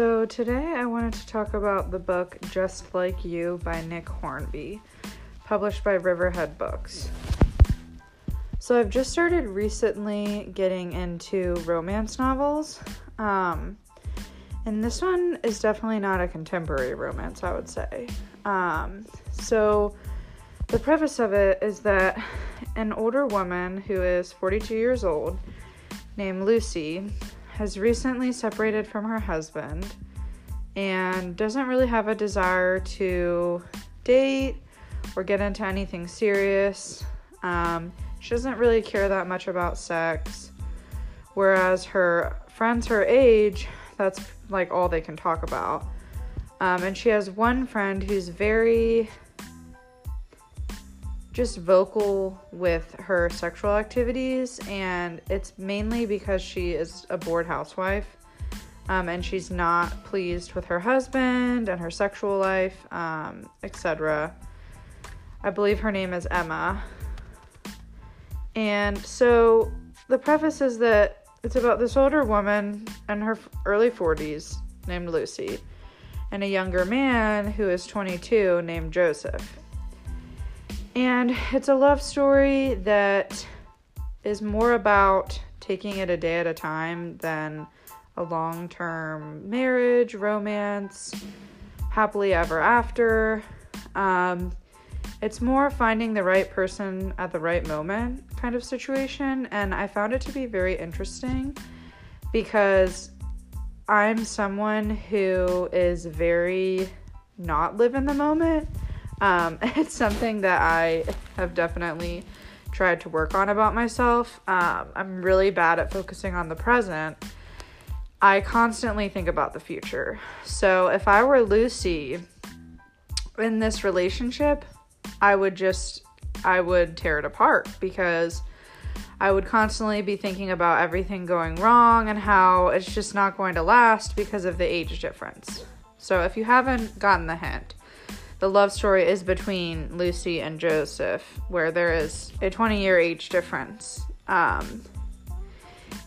So, today I wanted to talk about the book Just Like You by Nick Hornby, published by Riverhead Books. So, I've just started recently getting into romance novels. Um, and this one is definitely not a contemporary romance, I would say. Um, so, the preface of it is that an older woman who is 42 years old, named Lucy, has recently separated from her husband and doesn't really have a desire to date or get into anything serious. Um, she doesn't really care that much about sex, whereas her friends her age, that's like all they can talk about. Um, and she has one friend who's very just vocal with her sexual activities, and it's mainly because she is a bored housewife um, and she's not pleased with her husband and her sexual life, um, etc. I believe her name is Emma. And so the preface is that it's about this older woman in her early 40s named Lucy and a younger man who is 22 named Joseph. And it's a love story that is more about taking it a day at a time than a long term marriage, romance, happily ever after. Um, it's more finding the right person at the right moment kind of situation. And I found it to be very interesting because I'm someone who is very not live in the moment. Um, it's something that I have definitely tried to work on about myself. Um, I'm really bad at focusing on the present. I constantly think about the future. So if I were Lucy in this relationship, I would just I would tear it apart because I would constantly be thinking about everything going wrong and how it's just not going to last because of the age difference. So if you haven't gotten the hint, the love story is between Lucy and Joseph, where there is a 20 year age difference. Um,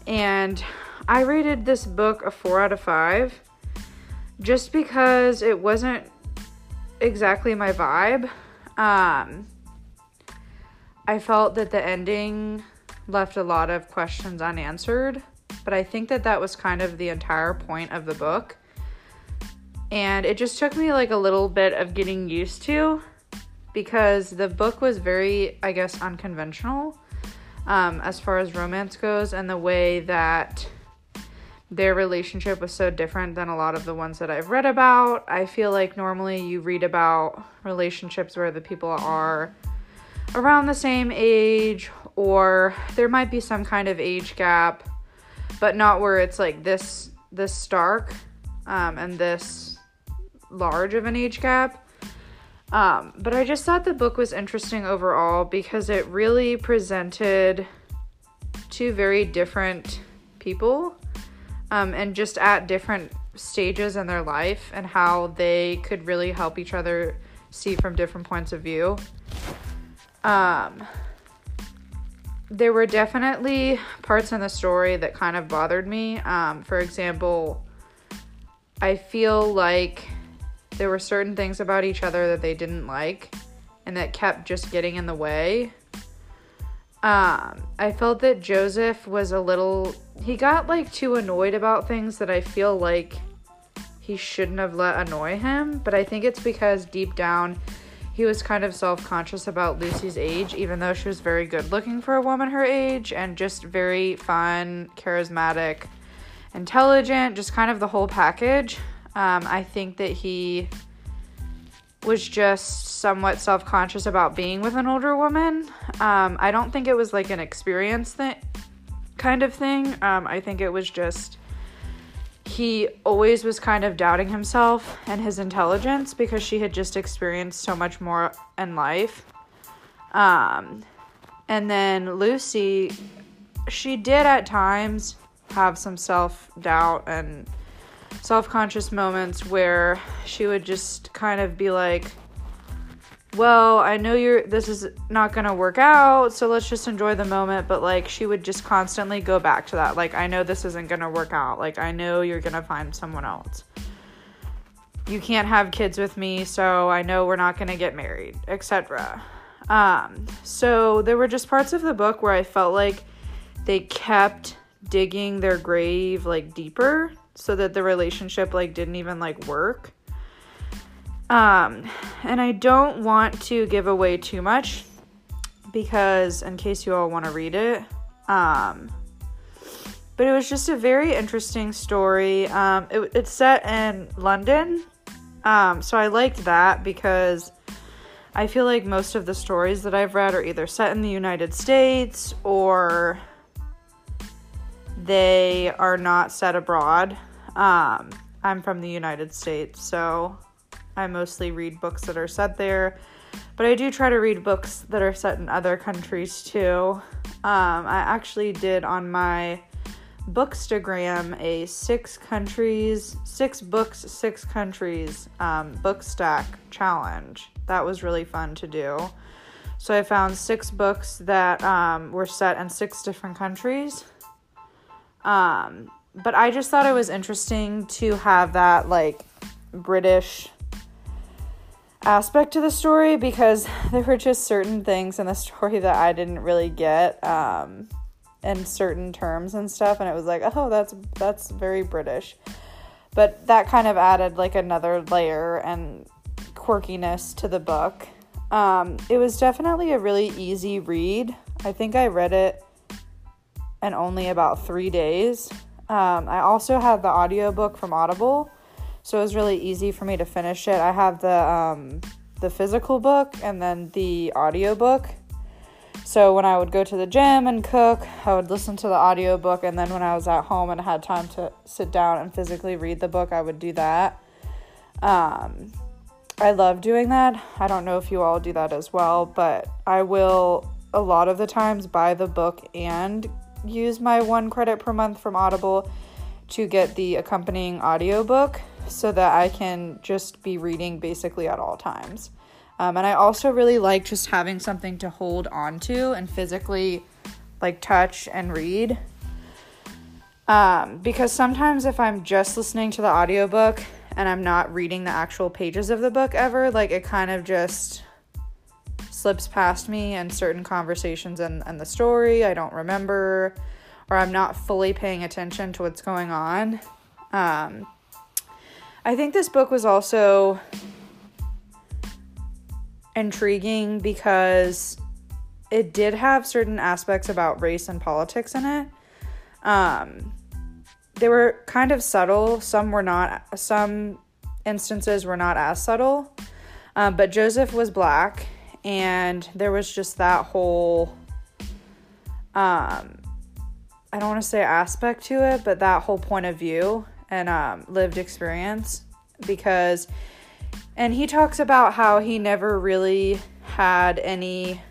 and I rated this book a 4 out of 5 just because it wasn't exactly my vibe. Um, I felt that the ending left a lot of questions unanswered, but I think that that was kind of the entire point of the book. And it just took me like a little bit of getting used to because the book was very, I guess, unconventional um, as far as romance goes, and the way that their relationship was so different than a lot of the ones that I've read about. I feel like normally you read about relationships where the people are around the same age or there might be some kind of age gap, but not where it's like this this stark um, and this large of an age gap. Um, but I just thought the book was interesting overall because it really presented two very different people um, and just at different stages in their life and how they could really help each other see from different points of view. Um, there were definitely parts in the story that kind of bothered me. Um, for example, I feel like there were certain things about each other that they didn't like and that kept just getting in the way. Um, I felt that Joseph was a little he got like too annoyed about things that I feel like he shouldn't have let annoy him, but I think it's because deep down he was kind of self-conscious about Lucy's age even though she was very good looking for a woman her age and just very fun, charismatic, intelligent, just kind of the whole package. Um, I think that he was just somewhat self conscious about being with an older woman. Um, I don't think it was like an experience thing, kind of thing. Um, I think it was just he always was kind of doubting himself and his intelligence because she had just experienced so much more in life. Um, and then Lucy, she did at times have some self doubt and self conscious moments where she would just kind of be like, well, I know you're this is not going to work out, so let's just enjoy the moment, but like she would just constantly go back to that. Like I know this isn't going to work out. Like I know you're going to find someone else. you can't have kids with me, so I know we're not going to get married, etc. Um, so there were just parts of the book where I felt like they kept digging their grave like deeper so that the relationship like didn't even like work. Um, and I don't want to give away too much because in case you all want to read it, um, but it was just a very interesting story. Um, it, it's set in London, um, so I liked that because I feel like most of the stories that I've read are either set in the United States or they are not set abroad. Um, I'm from the United States, so I mostly read books that are set there. But I do try to read books that are set in other countries too. Um, I actually did on my Bookstagram a six countries, six books, six countries um, book stack challenge. That was really fun to do. So I found six books that um, were set in six different countries. Um, but I just thought it was interesting to have that like British aspect to the story because there were just certain things in the story that I didn't really get. Um, and certain terms and stuff. And it was like oh that's that's very british. But that kind of added like another layer and quirkiness to the book. Um, it was definitely a really easy read. I think i read it in only about three days um, i also have the audiobook from audible so it was really easy for me to finish it i have the um, the physical book and then the audiobook so when I would go to the gym and cook, I would listen to the audiobook and then when I was at home and had time to sit down and physically read the book, I would do that. Um, I love doing that. I don't know if you all do that as well, but I will a lot of the times buy the book and use my 1 credit per month from Audible to get the accompanying audiobook so that I can just be reading basically at all times. Um, and I also really like just having something to hold on to and physically like touch and read. Um, because sometimes if I'm just listening to the audiobook and I'm not reading the actual pages of the book ever, like it kind of just slips past me and certain conversations and, and the story I don't remember or I'm not fully paying attention to what's going on. Um, I think this book was also intriguing because it did have certain aspects about race and politics in it. Um, they were kind of subtle. Some were not. Some instances were not as subtle. Um, but Joseph was black, and there was just that whole. Um, I don't want to say aspect to it, but that whole point of view and um, lived experience because and he talks about how he never really had any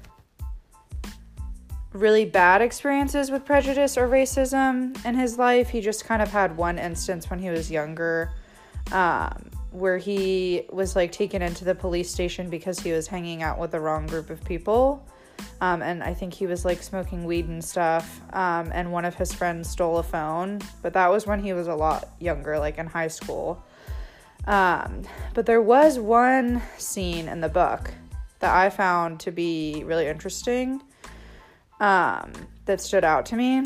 really bad experiences with prejudice or racism in his life. He just kind of had one instance when he was younger um, where he was like taken into the police station because he was hanging out with the wrong group of people. Um, and I think he was like smoking weed and stuff. Um, and one of his friends stole a phone, but that was when he was a lot younger, like in high school. Um, but there was one scene in the book that I found to be really interesting um, that stood out to me.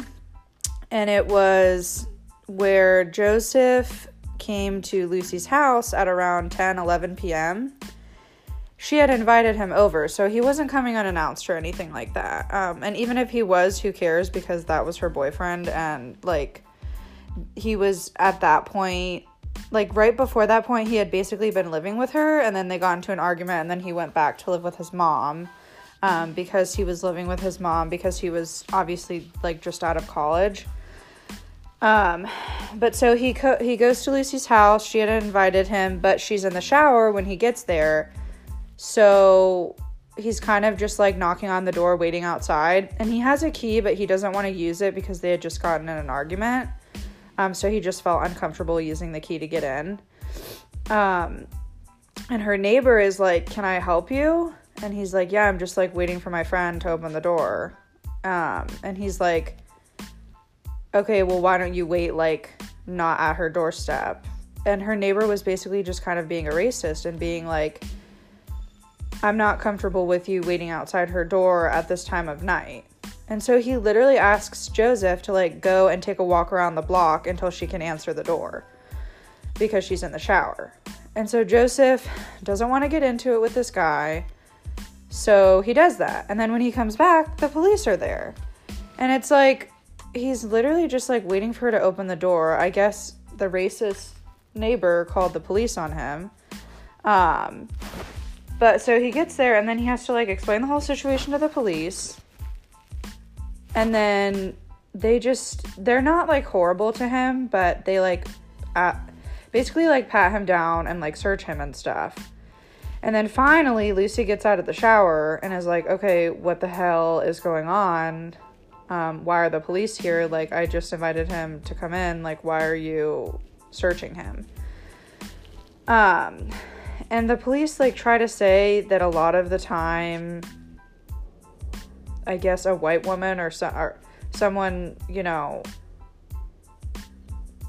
And it was where Joseph came to Lucy's house at around 10 11 p.m. She had invited him over, so he wasn't coming unannounced or anything like that. Um, and even if he was, who cares? Because that was her boyfriend, and like he was at that point like right before that point he had basically been living with her and then they got into an argument and then he went back to live with his mom um, because he was living with his mom because he was obviously like just out of college um, but so he co- he goes to Lucy's house she had invited him but she's in the shower when he gets there so he's kind of just like knocking on the door waiting outside and he has a key but he doesn't want to use it because they had just gotten in an argument um, so he just felt uncomfortable using the key to get in. Um, and her neighbor is like, Can I help you? And he's like, Yeah, I'm just like waiting for my friend to open the door. Um, and he's like, Okay, well, why don't you wait like not at her doorstep? and her neighbor was basically just kind of being a racist and being like I'm not comfortable with you waiting outside her door at this time of night. And so he literally asks Joseph to like go and take a walk around the block until she can answer the door because she's in the shower. And so Joseph doesn't want to get into it with this guy. So he does that. And then when he comes back, the police are there. And it's like he's literally just like waiting for her to open the door. I guess the racist neighbor called the police on him. Um but so he gets there and then he has to like explain the whole situation to the police. And then they just they're not like horrible to him, but they like uh, basically like pat him down and like search him and stuff. And then finally Lucy gets out of the shower and is like, "Okay, what the hell is going on? Um, why are the police here? Like I just invited him to come in. Like why are you searching him?" Um and the police like try to say that a lot of the time I guess a white woman or, so, or someone, you know,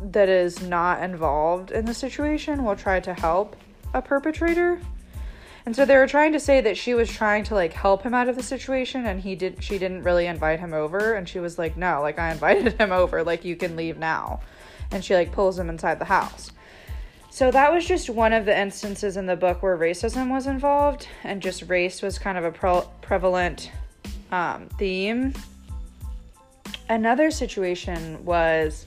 that is not involved in the situation will try to help a perpetrator. And so they were trying to say that she was trying to like help him out of the situation and he did she didn't really invite him over and she was like, "No, like I invited him over, like you can leave now." And she like pulls him inside the house. So that was just one of the instances in the book where racism was involved, and just race was kind of a pre- prevalent um, theme. Another situation was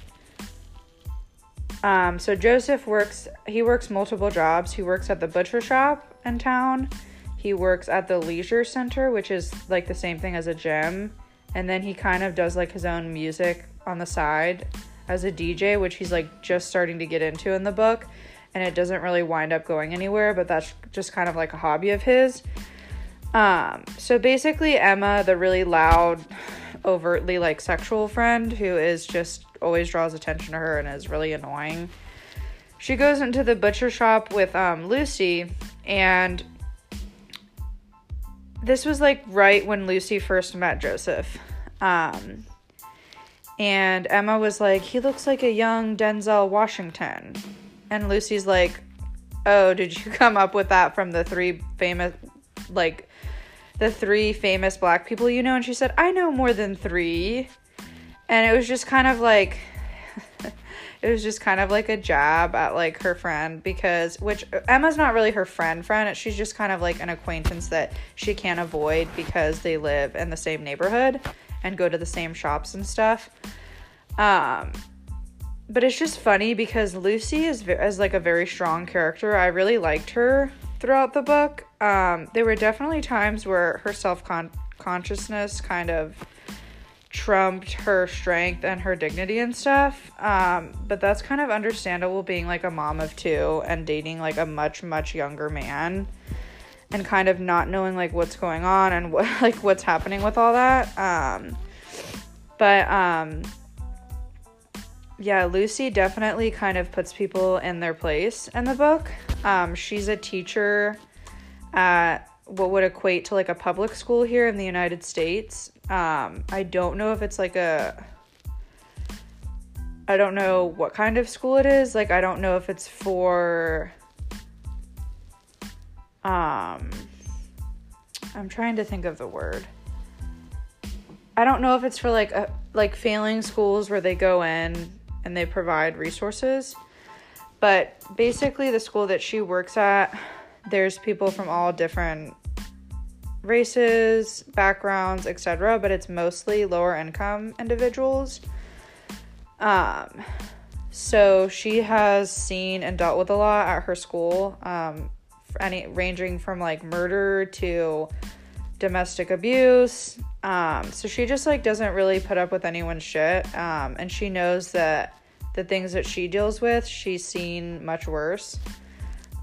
um, so Joseph works, he works multiple jobs. He works at the butcher shop in town, he works at the leisure center, which is like the same thing as a gym, and then he kind of does like his own music on the side as a DJ, which he's like just starting to get into in the book and it doesn't really wind up going anywhere, but that's just kind of like a hobby of his. Um, so basically, Emma, the really loud, overtly like sexual friend who is just always draws attention to her and is really annoying. She goes into the butcher shop with um, Lucy, and this was like right when Lucy first met Joseph. Um, and Emma was like, he looks like a young Denzel Washington. And Lucy's like, "Oh, did you come up with that from the three famous like the three famous black people you know?" And she said, "I know more than 3." And it was just kind of like it was just kind of like a jab at like her friend because which Emma's not really her friend friend she's just kind of like an acquaintance that she can't avoid because they live in the same neighborhood and go to the same shops and stuff um but it's just funny because Lucy is as like a very strong character. I really liked her throughout the book. Um, there were definitely times where her self consciousness kind of trumped her strength and her dignity and stuff. Um, but that's kind of understandable being like a mom of two and dating like a much much younger man and kind of not knowing like what's going on and what like what's happening with all that. Um, but um yeah, Lucy definitely kind of puts people in their place in the book. Um, she's a teacher at what would equate to like a public school here in the United States. Um, I don't know if it's like a. I don't know what kind of school it is. Like, I don't know if it's for. Um, I'm trying to think of the word. I don't know if it's for like a, like failing schools where they go in and they provide resources. But basically, the school that she works at, there's people from all different races, backgrounds, etc., but it's mostly lower income individuals. Um, so she has seen and dealt with a lot at her school, um, any ranging from like murder to domestic abuse. Um, so she just like doesn't really put up with anyone's shit. Um, and she knows that the things that she deals with, she's seen much worse.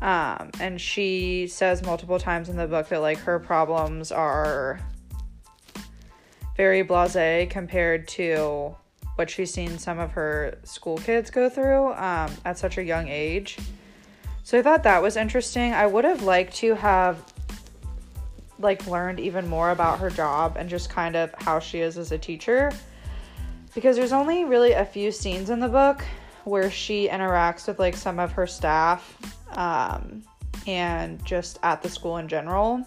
Um, and she says multiple times in the book that like her problems are very blase compared to what she's seen some of her school kids go through um, at such a young age. So I thought that was interesting. I would have liked to have like learned even more about her job and just kind of how she is as a teacher because there's only really a few scenes in the book where she interacts with like some of her staff um, and just at the school in general.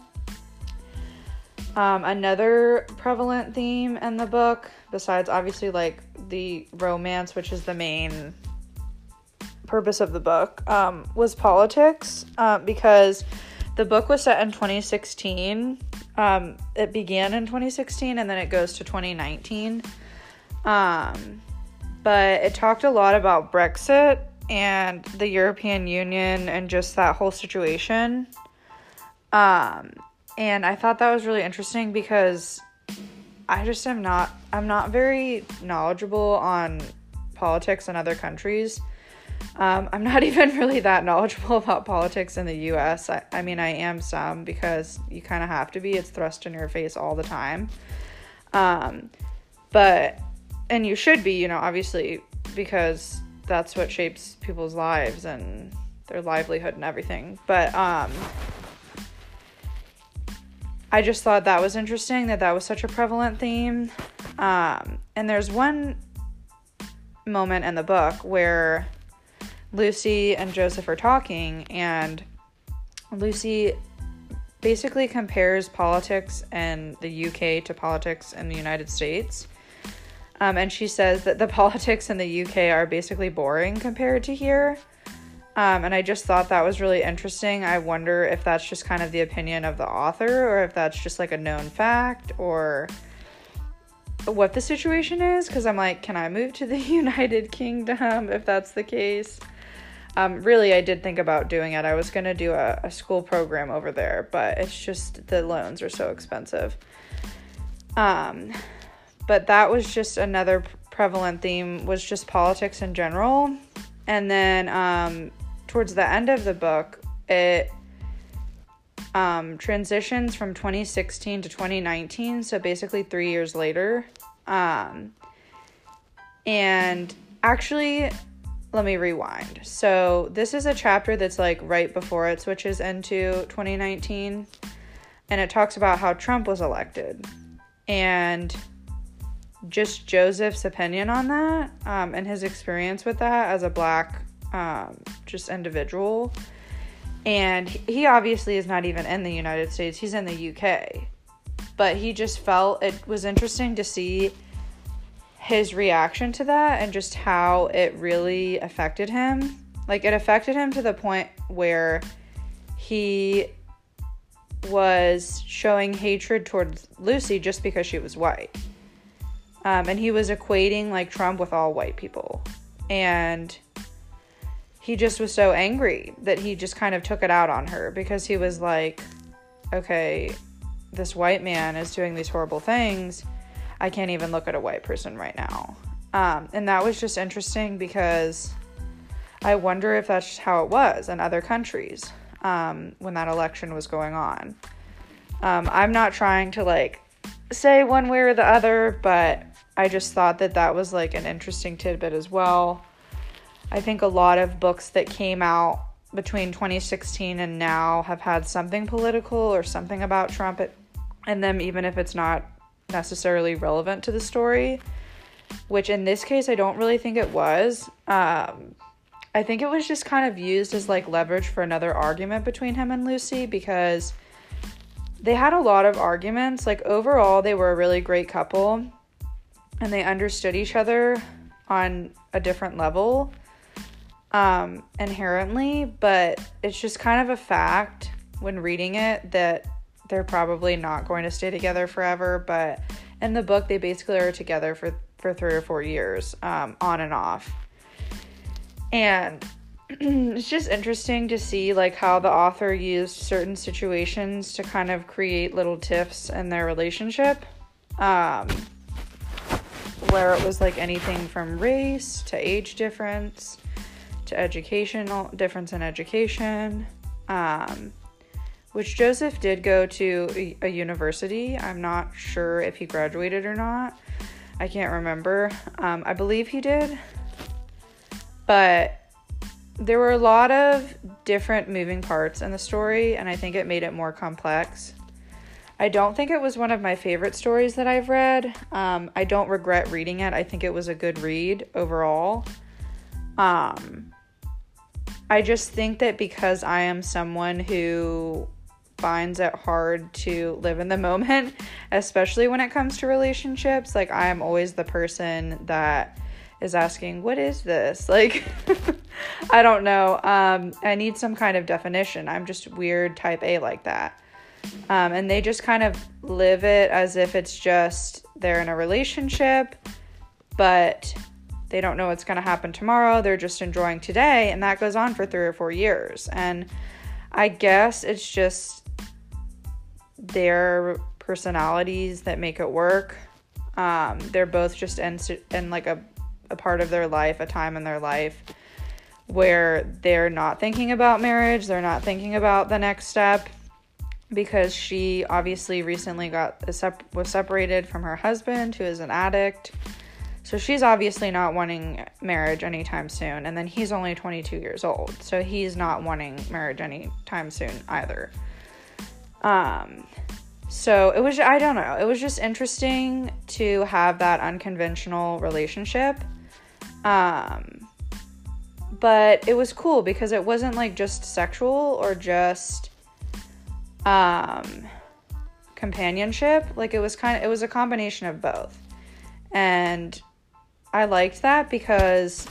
Um, another prevalent theme in the book, besides obviously like the romance, which is the main purpose of the book, um, was politics uh, because the book was set in 2016. Um, it began in 2016 and then it goes to 2019. Um, but it talked a lot about Brexit and the European Union and just that whole situation. Um, and I thought that was really interesting because I just am not I'm not very knowledgeable on politics in other countries. Um, I'm not even really that knowledgeable about politics in the US. I, I mean, I am some because you kind of have to be. It's thrust in your face all the time. Um, but, and you should be, you know, obviously, because that's what shapes people's lives and their livelihood and everything. But, um, I just thought that was interesting that that was such a prevalent theme. Um, and there's one moment in the book where Lucy and Joseph are talking, and Lucy basically compares politics in the UK to politics in the United States. Um, and she says that the politics in the UK are basically boring compared to here. Um, and I just thought that was really interesting. I wonder if that's just kind of the opinion of the author or if that's just like a known fact or what the situation is. Because I'm like, can I move to the United Kingdom if that's the case? Um, really, I did think about doing it. I was going to do a, a school program over there, but it's just the loans are so expensive. Um, but that was just another prevalent theme was just politics in general. And then um, towards the end of the book, it um, transitions from 2016 to 2019, so basically three years later. Um, and actually, let me rewind. So, this is a chapter that's like right before it switches into 2019, and it talks about how Trump was elected and just Joseph's opinion on that um, and his experience with that as a black um, just individual. And he obviously is not even in the United States, he's in the UK. But he just felt it was interesting to see his reaction to that and just how it really affected him. Like, it affected him to the point where he was showing hatred towards Lucy just because she was white. Um, and he was equating like Trump with all white people. And he just was so angry that he just kind of took it out on her because he was like, okay, this white man is doing these horrible things I can't even look at a white person right now. Um, and that was just interesting because I wonder if that's how it was in other countries um, when that election was going on. Um, I'm not trying to like say one way or the other, but I just thought that that was like an interesting tidbit as well. I think a lot of books that came out between 2016 and now have had something political or something about Trump in them, even if it's not necessarily relevant to the story, which in this case I don't really think it was. Um, I think it was just kind of used as like leverage for another argument between him and Lucy because they had a lot of arguments. Like overall, they were a really great couple and they understood each other on a different level um, inherently, but it's just kind of a fact when reading it that they're probably not going to stay together forever, but in the book, they basically are together for, for three or four years, um, on and off. And it's just interesting to see like how the author used certain situations to kind of create little tiffs in their relationship. Um, where it was like anything from race to age difference to educational difference in education. Um, which Joseph did go to a, university. I'm not sure if he graduated or not. I can't remember. Um, I believe he did. But there were a lot of different moving parts in the story, and I think it made it more complex. I don't think it was one of my favorite stories that I've read. Um, I don't regret reading it. I think it was a good read overall. Um, I just think that because I am someone who finds it hard to live in the moment, especially when it comes to relationships, like I am always the person that is asking, What is this? Like, I don't know. Um, I need some kind of definition. I'm just weird type A like that. Um, and they just kind of live it as if it's just they're in a relationship, but they don't know what's going to happen tomorrow. They're just enjoying today. And that goes on for three or four years. And I guess it's just their personalities that make it work. Um, they're both just in, in like a, a part of their life, a time in their life where they're not thinking about marriage, they're not thinking about the next step because she obviously recently got was separated from her husband who is an addict. So she's obviously not wanting marriage anytime soon and then he's only 22 years old. So he's not wanting marriage anytime soon either. Um so it was I don't know. It was just interesting to have that unconventional relationship. Um but it was cool because it wasn't like just sexual or just um companionship. Like it was kind of it was a combination of both. And I liked that because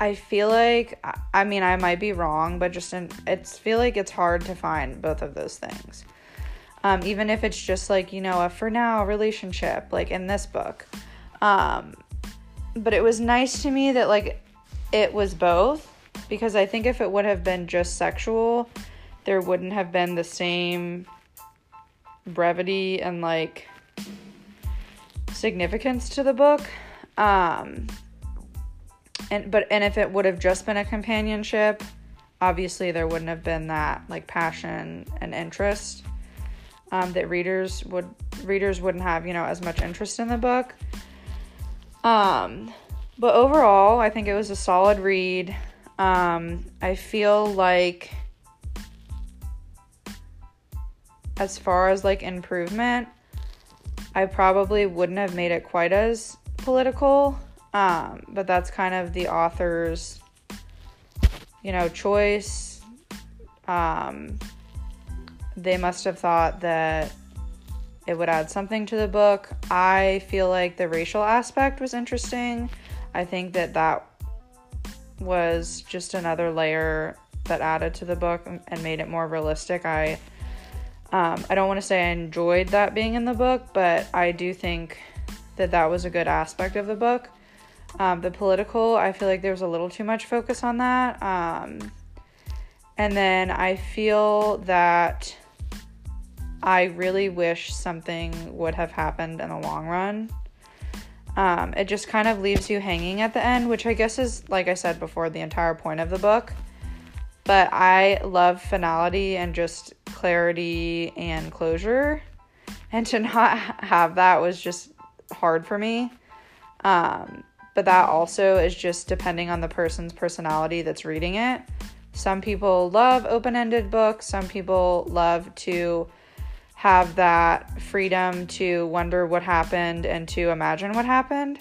I feel like I mean I might be wrong, but just in it's feel like it's hard to find both of those things. Um, even if it's just like you know a for now relationship, like in this book. Um, but it was nice to me that like it was both because I think if it would have been just sexual, there wouldn't have been the same brevity and like significance to the book. Um, and but and if it would have just been a companionship obviously there wouldn't have been that like passion and interest um, that readers would readers wouldn't have you know as much interest in the book um, but overall i think it was a solid read um, i feel like as far as like improvement i probably wouldn't have made it quite as political um, but that's kind of the author's, you know, choice. Um, they must have thought that it would add something to the book. I feel like the racial aspect was interesting. I think that that was just another layer that added to the book and made it more realistic. I um, I don't want to say I enjoyed that being in the book, but I do think that that was a good aspect of the book. Um, the political, I feel like there was a little too much focus on that. Um, and then I feel that I really wish something would have happened in the long run. Um, it just kind of leaves you hanging at the end, which I guess is, like I said before, the entire point of the book. But I love finality and just clarity and closure. And to not have that was just hard for me. Um, but that also is just depending on the person's personality that's reading it. Some people love open ended books, some people love to have that freedom to wonder what happened and to imagine what happened.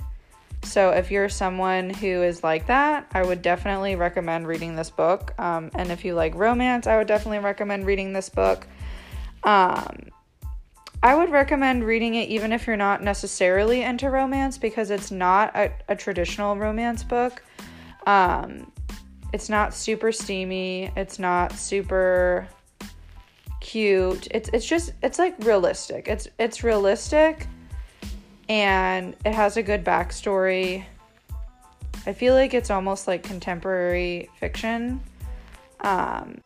So, if you're someone who is like that, I would definitely recommend reading this book. Um, and if you like romance, I would definitely recommend reading this book. Um, I would recommend reading it even if you're not necessarily into romance because it's not a, a traditional romance book. Um, it's not super steamy. It's not super cute. It's it's just it's like realistic. It's it's realistic and it has a good backstory. I feel like it's almost like contemporary fiction. Um,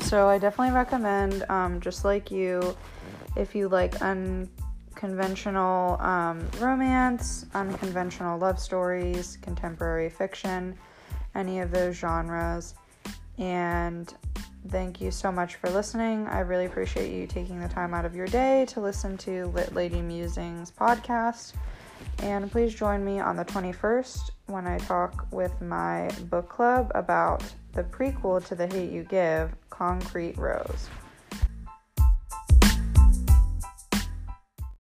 So I definitely recommend, um, just like you, if you like unconventional um, romance, unconventional love stories, contemporary fiction, any of those genres. And thank you so much for listening. I really appreciate you taking the time out of your day to listen to Lit Lady Musings podcast. And please join me on the 21st when I talk with my book club about the prequel to The Hate You Give Concrete Rose.